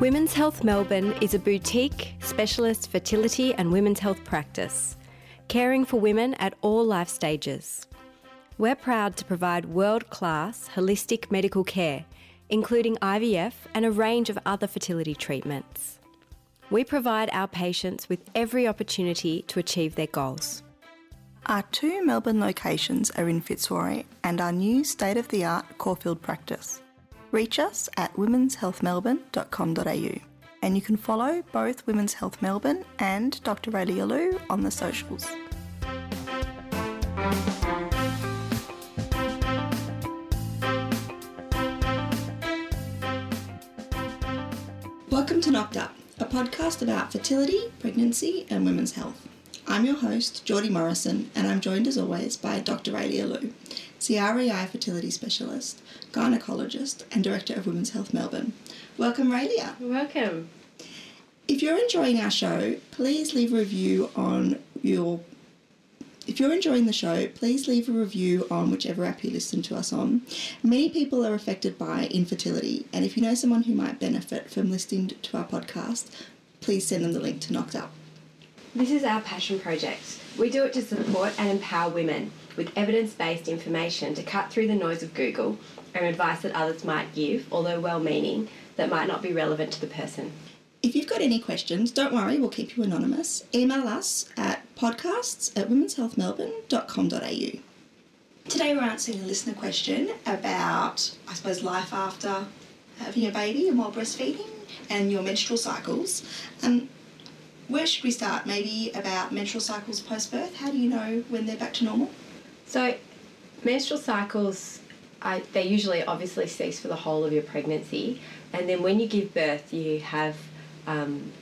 Women's Health Melbourne is a boutique, specialist fertility and women's health practice, caring for women at all life stages. We're proud to provide world class, holistic medical care, including IVF and a range of other fertility treatments. We provide our patients with every opportunity to achieve their goals. Our two Melbourne locations are in Fitzroy and our new state of the art Caulfield practice. Reach us at womenshealthmelbourne.com.au and you can follow both Women's Health Melbourne and Dr. Raelia Lew on the socials. Welcome to Knocked Up, a podcast about fertility, pregnancy, and women's health. I'm your host, Geordie Morrison, and I'm joined as always by Dr. Raelia Lew, CREI fertility specialist, gynecologist, and director of Women's Health Melbourne. Welcome, Raelia. Welcome. If you're enjoying our show, please leave a review on your. If you're enjoying the show, please leave a review on whichever app you listen to us on. Many people are affected by infertility, and if you know someone who might benefit from listening to our podcast, please send them the link to Knocked Up. This is our passion project. We do it to support and empower women with evidence based information to cut through the noise of Google and advice that others might give, although well meaning, that might not be relevant to the person. If you've got any questions, don't worry, we'll keep you anonymous. Email us at podcasts at womenshealthmelbourne.com.au. Today we're answering a listener question about, I suppose, life after having a baby and while breastfeeding and your menstrual cycles. Um, where should we start? Maybe about menstrual cycles post birth? How do you know when they're back to normal? So, menstrual cycles, I, they usually obviously cease for the whole of your pregnancy, and then when you give birth, you have, um,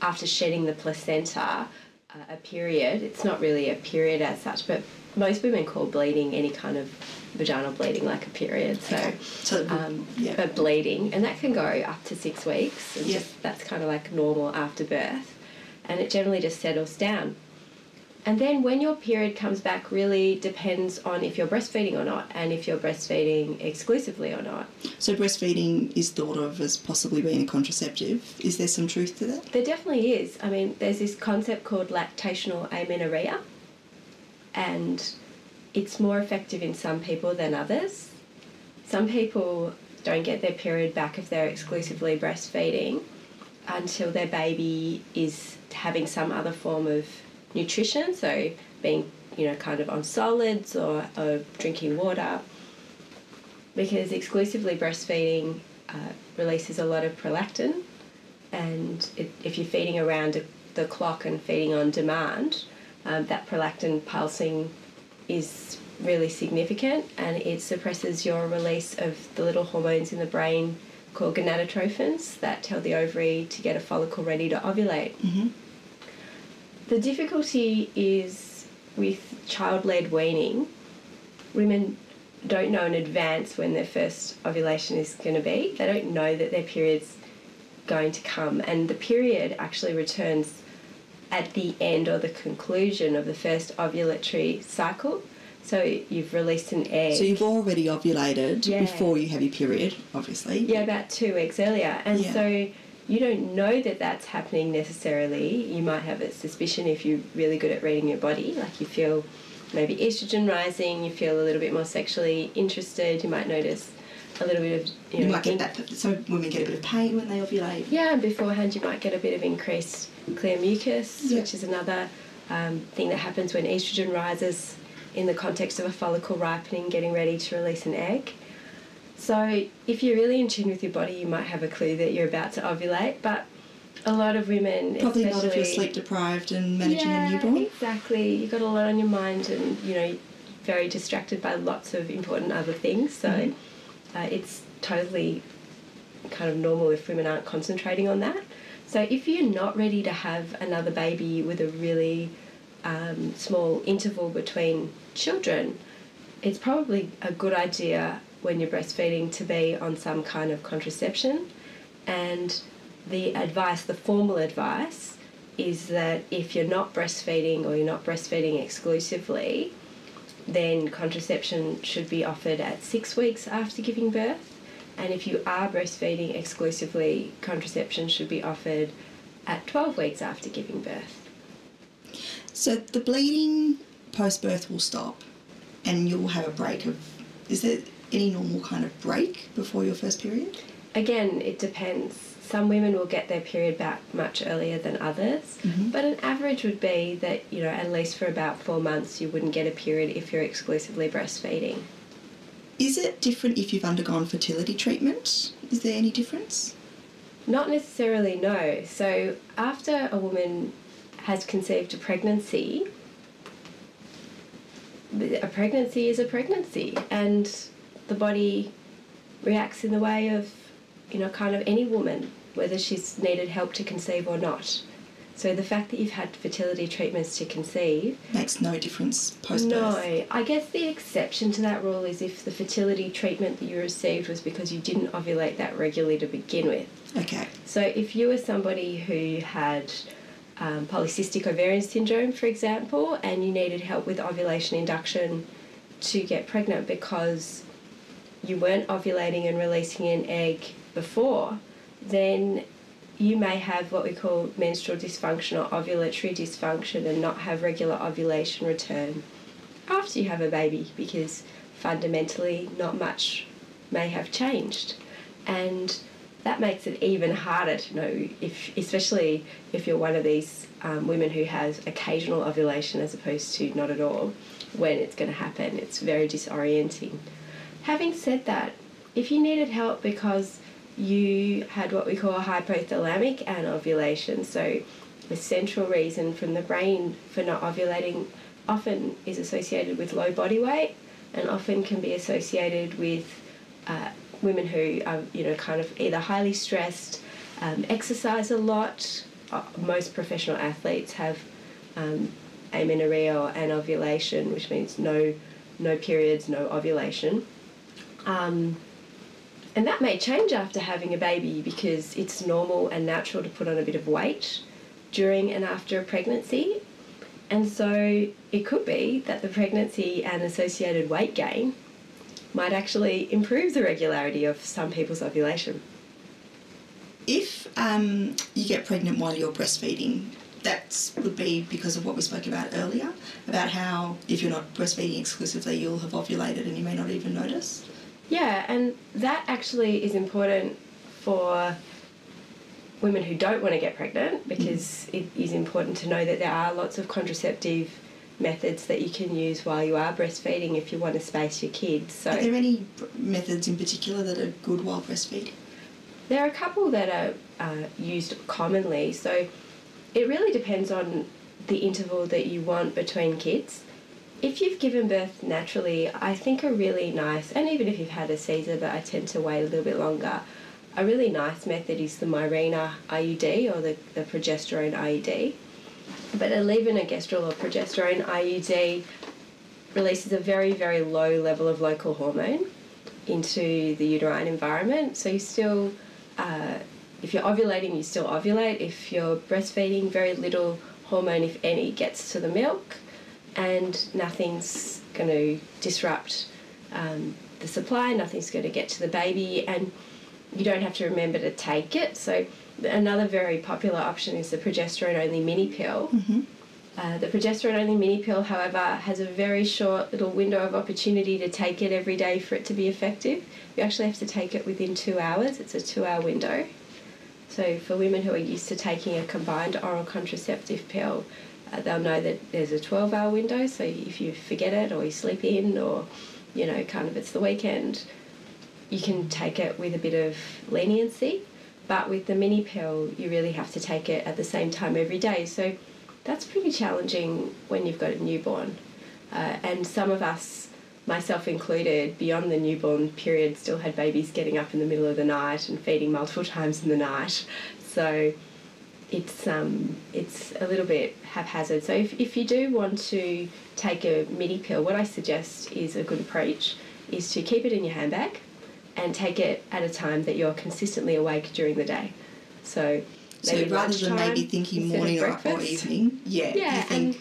after shedding the placenta, uh, a period. It's not really a period as such, but most women call bleeding any kind of vaginal bleeding like a period. So, Okay. So, um, yeah. but bleeding, and that can go up to six weeks. And Yeah. just, that's kind of like normal after birth, and it generally just settles down. And then when your period comes back, really depends on if you're breastfeeding or not, and if you're breastfeeding exclusively or not. So breastfeeding is thought of as possibly being a contraceptive. Is there some truth to that? There definitely is. I mean, there's this concept called lactational amenorrhea, and it's more effective in some people than others. Some people don't get their period back if they're exclusively breastfeeding until their baby is having some other form of nutrition, so being, you know, kind of on solids or, or drinking water. Because exclusively breastfeeding uh, releases a lot of prolactin, and it, if you're feeding around the clock and feeding on demand, um, that prolactin pulsing is really significant and it suppresses your release of the little hormones in the brain called gonadotrophins that tell the ovary to get a follicle ready to ovulate. Mm-hmm. The difficulty is with child led weaning, women don't know in advance when their first ovulation is going to be. They don't know that their period's going to come, and the period actually returns at the end or the conclusion of the first ovulatory cycle. So you've released an egg. So you've already ovulated Yeah. before you have your period, obviously. Yeah, about two weeks earlier. And Yeah. so you don't know that that's happening necessarily. You might have a suspicion if you're really good at reading your body, like you feel maybe estrogen rising, you feel a little bit more sexually interested, you might notice a little bit of, you know, You might get that. So women get a bit of pain when they ovulate. Yeah, and beforehand you might get a bit of increased clear mucus, Yeah. which is another um, thing that happens when estrogen rises in the context of a follicle ripening, getting ready to release an egg. So, if you're really in tune with your body, you might have a clue that you're about to ovulate, but a lot of women, Probably not if you're sleep deprived and managing yeah, a newborn. Exactly. You've got a lot on your mind and, you know, very distracted by lots of important other things. So Mhm. uh, it's totally kind of normal if women aren't concentrating on that. So if you're not ready to have another baby with a really um, small interval between children, it's probably a good idea when you're breastfeeding to be on some kind of contraception. And the advice, the formal advice, is that if you're not breastfeeding or you're not breastfeeding exclusively, then contraception should be offered at six weeks after giving birth And if you are breastfeeding exclusively, contraception should be offered at 12 weeks after giving birth. So the bleeding post birth will stop and you'll have a break of. Is there any normal kind of break before your first period? Again, it depends. Some women will get their period back much earlier than others, Mhm. but an average would be that, you know, at least for about four months you wouldn't get a period if you're exclusively breastfeeding. Is it different if you've undergone fertility treatment? Is there any difference? Not necessarily, no. So, after a woman has conceived a pregnancy, a pregnancy is a pregnancy, and the body reacts in the way of, you know, kind of any woman, whether she's needed help to conceive or not. So, the fact that you've had fertility treatments to conceive Makes no difference post birth. no, I guess the exception to that rule is if the fertility treatment that you received was because you didn't ovulate that regularly to begin with. Okay. So if you were somebody who had um, polycystic ovarian syndrome, for example, and you needed help with ovulation induction to get pregnant because you weren't ovulating and releasing an egg before, then you may have what we call menstrual dysfunction or ovulatory dysfunction and not have regular ovulation return after you have a baby because fundamentally not much may have changed. And that makes it even harder to know if, especially if you're one of these um, women who has occasional ovulation as opposed to not at all, when it's going to happen. It's very disorienting. Having said that, if you needed help because you had what we call hypothalamic anovulation, so the central reason from the brain for not ovulating often is associated with low body weight and often can be associated with uh, women who are, you know, kind of either highly stressed, um, exercise a lot. Uh, most professional athletes have um, amenorrhea or anovulation, which means no, no periods, no ovulation. Um, and that may change after having a baby because it's normal and natural to put on a bit of weight during and after a pregnancy. And so it could be that the pregnancy and associated weight gain might actually improve the regularity of some people's ovulation. If um, you get pregnant while you're breastfeeding, that would be because of what we spoke about earlier about how if you're not breastfeeding exclusively, you'll have ovulated and you may not even notice. Yeah, and that actually is important for women who don't want to get pregnant because it is important to know that there are lots of contraceptive methods that you can use while you are breastfeeding if you want to space your kids. So Are there any methods in particular that are good while breastfeeding? There are a couple that are uh, used commonly, so it really depends on the interval that you want between kids. If you've given birth naturally, I think a really nice, and even if you've had a Caesar, but I tend to wait a little bit longer, a really nice method is the Mirena IUD or the, the progesterone IUD. But a levonorgestrel or progesterone IUD releases a very, very low level of local hormone into the uterine environment. So you still, uh, if you're ovulating, you still ovulate. If you're breastfeeding, very little hormone, if any, gets to the milk, and nothing's going to disrupt um, the supply. Nothing's going to get to the baby, and you don't have to remember to take it. So another very popular option is the progesterone only mini pill. Uh, the progesterone only mini pill, however, has a very short little window of opportunity to take it every day for it to be effective. You actually have to take it within two hours, it's a two hour window. So, for women who are used to taking a combined oral contraceptive pill, they'll know that there's a 12 hour window. So, if you forget it or you sleep in or, you know, kind of it's the weekend, you can take it with a bit of leniency. But with the mini pill, you really have to take it at the same time every day. So, that's pretty challenging when you've got a newborn. Uh, and some of us, myself included, beyond the newborn period, still had babies getting up in the middle of the night and feeding multiple times in the night. So it's um, it's a little bit haphazard. So if, if you do want to take a mini pill, what I suggest is a good approach is to keep it in your handbag and take it at a time that you're consistently awake during the day. So maybe So rather than maybe thinking morning or, or evening, yeah, Yeah, you think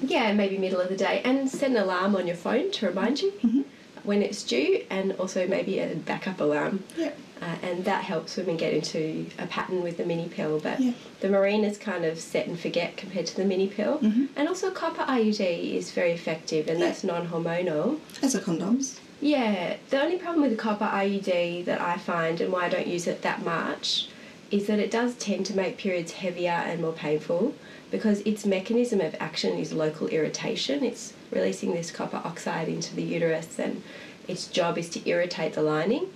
and yeah, maybe middle of the day, and set an alarm on your phone to remind you. Mhm. When it's due and also maybe a backup alarm. Yeah. Uh, and that helps women get into a pattern with the mini pill. But Yeah. the Mirena is kind of set and forget compared to the mini pill. Mhm. And also, copper IUD is very effective, and Yeah. that's non hormonal. As are condoms. Yeah, the only problem with the copper IUD that I find and why I don't use it that much is that it does tend to make periods heavier and more painful because its mechanism of action is local irritation. It's releasing this copper oxide into the uterus and its job is to irritate the lining.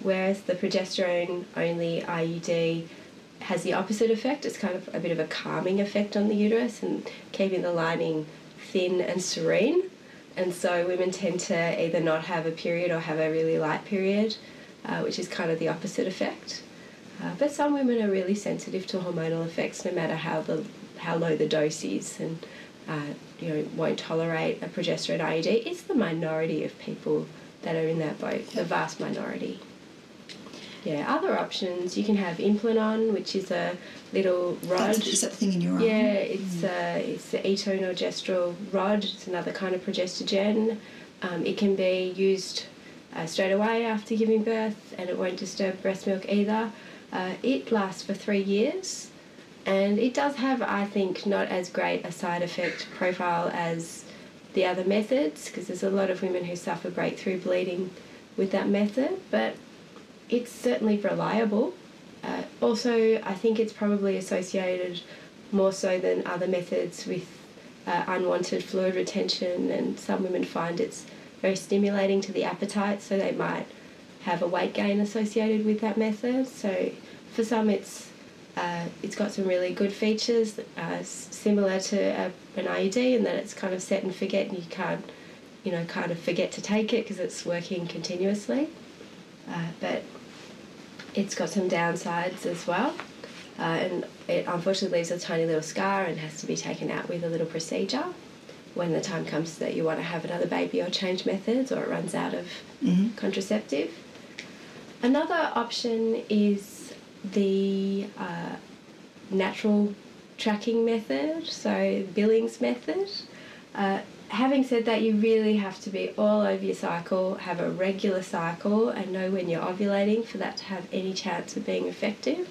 Whereas the progesterone only IUD has the opposite effect. It's kind of a bit of a calming effect on the uterus and keeping the lining thin and serene. And so women tend to either not have a period or have a really light period, uh, which is kind of the opposite effect. Uh, but some women are really sensitive to hormonal effects, no matter how the how low the dose is, and uh, you know won't tolerate a progesterone IUD. It's the minority of people that are in that boat, the vast minority. Yeah, other options you can have Implanon, which is a little rod. That's, is that the thing in your arm? Yeah, it's a it's the etonogestrel rod. It's another kind of progestogen. Um, it can be used uh, straight away after giving birth, and it won't disturb breast milk either. Uh, it lasts for three years, and it does have, I think, not as great a side effect profile as the other methods, because there's a lot of women who suffer breakthrough bleeding with that method, but it's certainly reliable. Uh, also, I think it's probably associated more so than other methods with uh, unwanted fluid retention, and some women find it's very stimulating to the appetite, so they might have a weight gain associated with that method. So, for some, it's uh, it's got some really good features, uh, similar to a, an IUD, in that it's kind of set and forget, and you can't, you know, kind of forget to take it because it's working continuously. Uh, but it's got some downsides as well. Uh, and it unfortunately leaves a tiny little scar and has to be taken out with a little procedure when the time comes that you want to have another baby or change methods or it runs out of Mhm. contraceptive. Another option is the uh, natural tracking method, so Billings method. Uh, having said that, you really have to be all over your cycle, have a regular cycle, and know when you're ovulating for that to have any chance of being effective.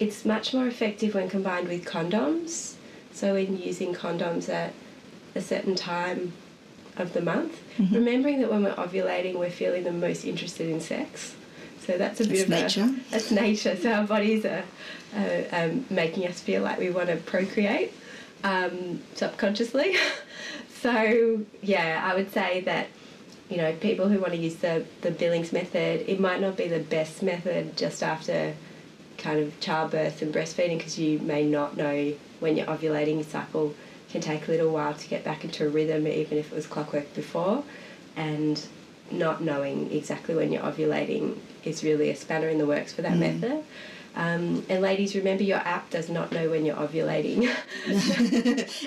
It's much more effective when combined with condoms, so in using condoms at a certain time of the month. Mm-hmm. Remembering that when we're ovulating, we're feeling the most interested in sex. So that's a bit That's of nature. a that's nature. So our bodies are uh, um, making us feel like we want to procreate um, subconsciously. so yeah, I would say that you know people who want to use the the Billings method, it might not be the best method just after kind of childbirth and breastfeeding because you may not know when you're ovulating. Your cycle can take a little while to get back into a rhythm, even if it was clockwork before, and not knowing exactly when you're ovulating is really a spanner in the works for that method. Um, and ladies, remember your app does not know when you're ovulating.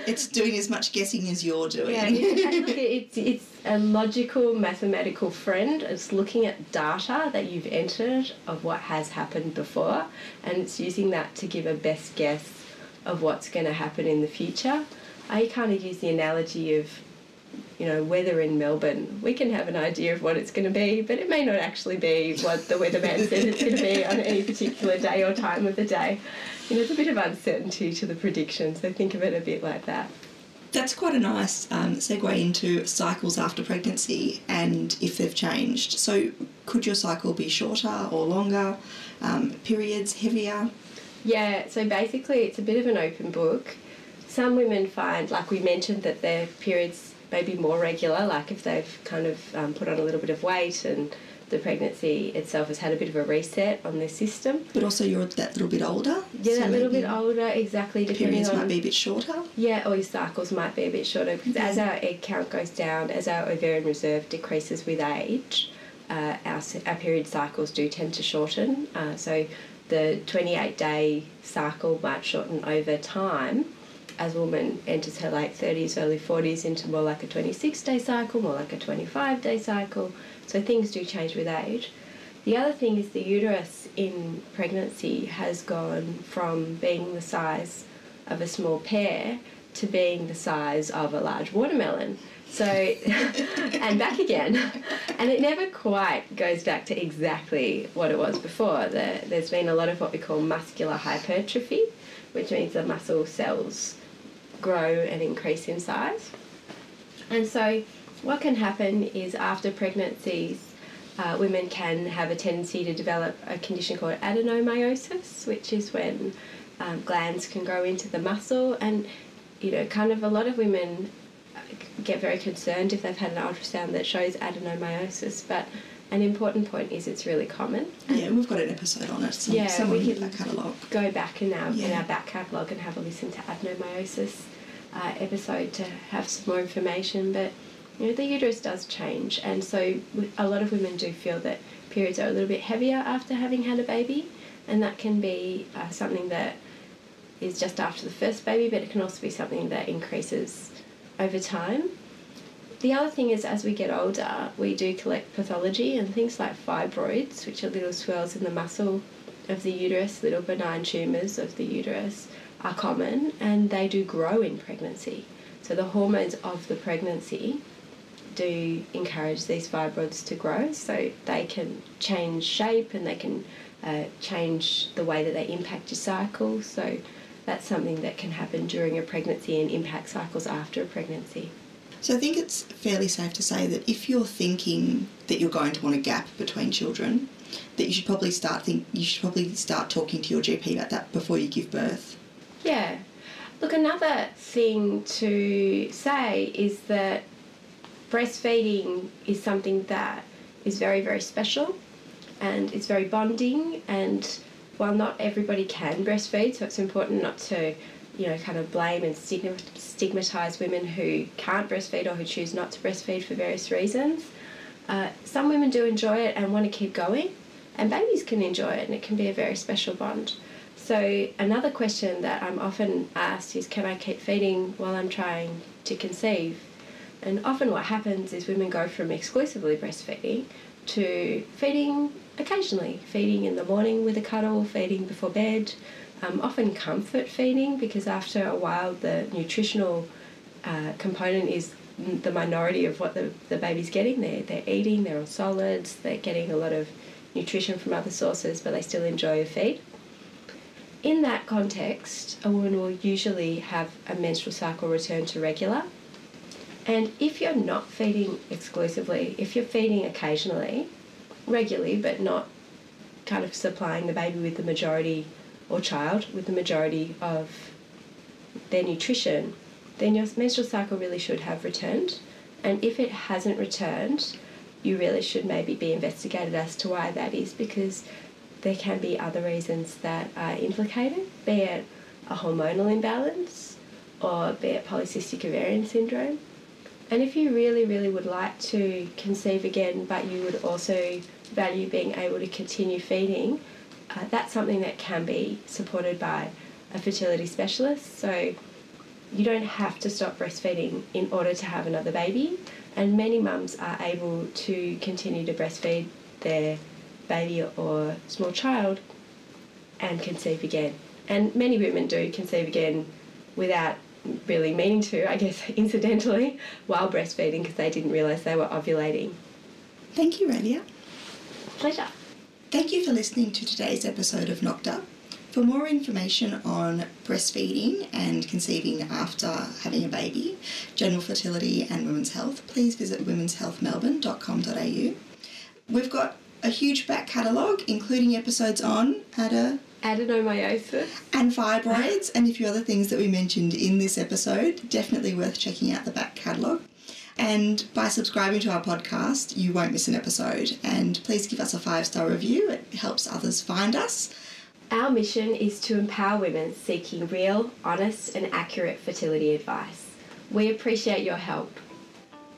it's doing as much guessing as you're doing. Yeah, look, it's, it's a logical mathematical friend. It's looking at data that you've entered of what has happened before, and it's using that to give a best guess of what's going to happen in the future. I kind of use the analogy of, you know, weather in Melbourne. We can have an idea of what it's going to be, but it may not actually be what the weatherman says it's going to be on any particular day or time of the day. You know, there's a bit of uncertainty to the prediction, so think of it a bit like that. That's quite a nice um, segue into cycles after pregnancy and if they've changed. So, could your cycle be shorter or longer? Um, periods heavier? Yeah, so basically it's a bit of an open book. Some women find, like we mentioned, that their periods may be more regular, like if they've kind of um, put on a little bit of weight and the pregnancy itself has had a bit of a reset on their system. But also, you're that little bit older. Yeah, so that little bit older, exactly, depending Periods on might be a bit shorter. Yeah, or your cycles might be a bit shorter because as our egg count goes down, as our ovarian reserve decreases with age, uh, our, our period cycles do tend to shorten. Uh, so the 28 day cycle might shorten over time as a woman enters her late 30s, early 40s into more like a 26 day cycle, more like a 25 day cycle. So things do change with age. The other thing is the uterus in pregnancy has gone from being the size of a small pear to being the size of a large watermelon. So, and back again. And it never quite goes back to exactly what it was before. The, there's been a lot of what we call muscular hypertrophy, which means the muscle cells grow and increase in size. And so, what can happen is after pregnancies, uh, women can have a tendency to develop a condition called adenomyosis, which is when um, glands can grow into the muscle. And, you know, kind of a lot of women uh, get very concerned if they've had an ultrasound that shows adenomyosis, but an important point is it's really common. Yeah, we've got an episode on it. Some, yeah, someone we can catalogue. go back in our yeah. in our back catalogue and have a listen to adenomyosis uh, episode to have some more information. But you know, the uterus does change, and so a lot of women do feel that periods are a little bit heavier after having had a baby, and that can be uh, something that is just after the first baby, but it can also be something that increases over time. The other thing is, as we get older, we do collect pathology and things like fibroids, which are little swells in the muscle of the uterus, little benign tumours of the uterus, are common and they do grow in pregnancy. So the hormones of the pregnancy do encourage these fibroids to grow so they can change shape and they can uh, change the way that they impact your cycle. So that's something that can happen during a pregnancy and impact cycles after a pregnancy. So I think it's fairly safe to say that if you're thinking that you're going to want a gap between children, that you should probably start think you should probably start talking to your GP about that before you give birth. Yeah. Look, another thing to say is that breastfeeding is something that is very, very special and it's very bonding. And while not everybody can breastfeed, so it's important not to, you know, kind of blame and stigmatize women who can't breastfeed or who choose not to breastfeed for various reasons. Uh, some women do enjoy it and want to keep going, and babies can enjoy it, and it can be a very special bond. So, another question that I'm often asked is Can I keep feeding while I'm trying to conceive? And often what happens is women go from exclusively breastfeeding to feeding occasionally, feeding in the morning with a cuddle, feeding before bed, um, often comfort feeding because after a while the nutritional uh, component is the minority of what the, the baby's getting there. They're eating, they're on solids, they're getting a lot of nutrition from other sources, but they still enjoy a feed. In that context, a woman will usually have a menstrual cycle return to regular and if you're not feeding exclusively, if you're feeding occasionally, regularly, but not kind of supplying the baby with the majority or child with the majority of their nutrition, then your menstrual cycle really should have returned. And if it hasn't returned, you really should maybe be investigated as to why that is because there can be other reasons that are implicated, be it a hormonal imbalance or be it polycystic ovarian syndrome and if you really, really would like to conceive again, but you would also value being able to continue feeding, uh, that's something that can be supported by a fertility specialist. So you don't have to stop breastfeeding in order to have another baby. And many mums are able to continue to breastfeed their baby or small child and conceive again. And many women do conceive again without really meaning to, I guess, incidentally, while breastfeeding because they didn't realise they were ovulating. Thank you, Raelia. Pleasure. Thank you for listening to today's episode of Knocked Up. For more information on breastfeeding and conceiving after having a baby, general fertility and women's health, please visit womenshealthmelbourne.com.au. We've got a huge back catalogue, including episodes on a adenomyosis and fibroids and a few other things that we mentioned in this episode. Definitely worth checking out the back catalogue. And by subscribing to our podcast, you won't miss an episode. And please give us a five star review, it helps others find us. Our mission is to empower women seeking real, honest, and accurate fertility advice. We appreciate your help.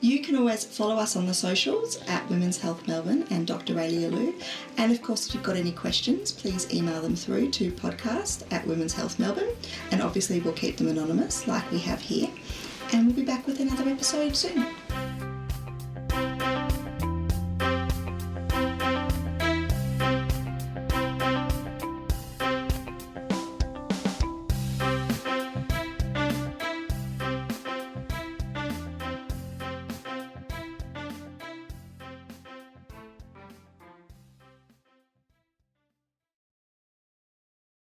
You can always follow us on the socials at Women's Health Melbourne and Dr. Raelia Lew. And of course, if you've got any questions, please email them through to podcast at Women's Health Melbourne. And obviously, we'll keep them anonymous like we have here. And we'll be back with another episode soon.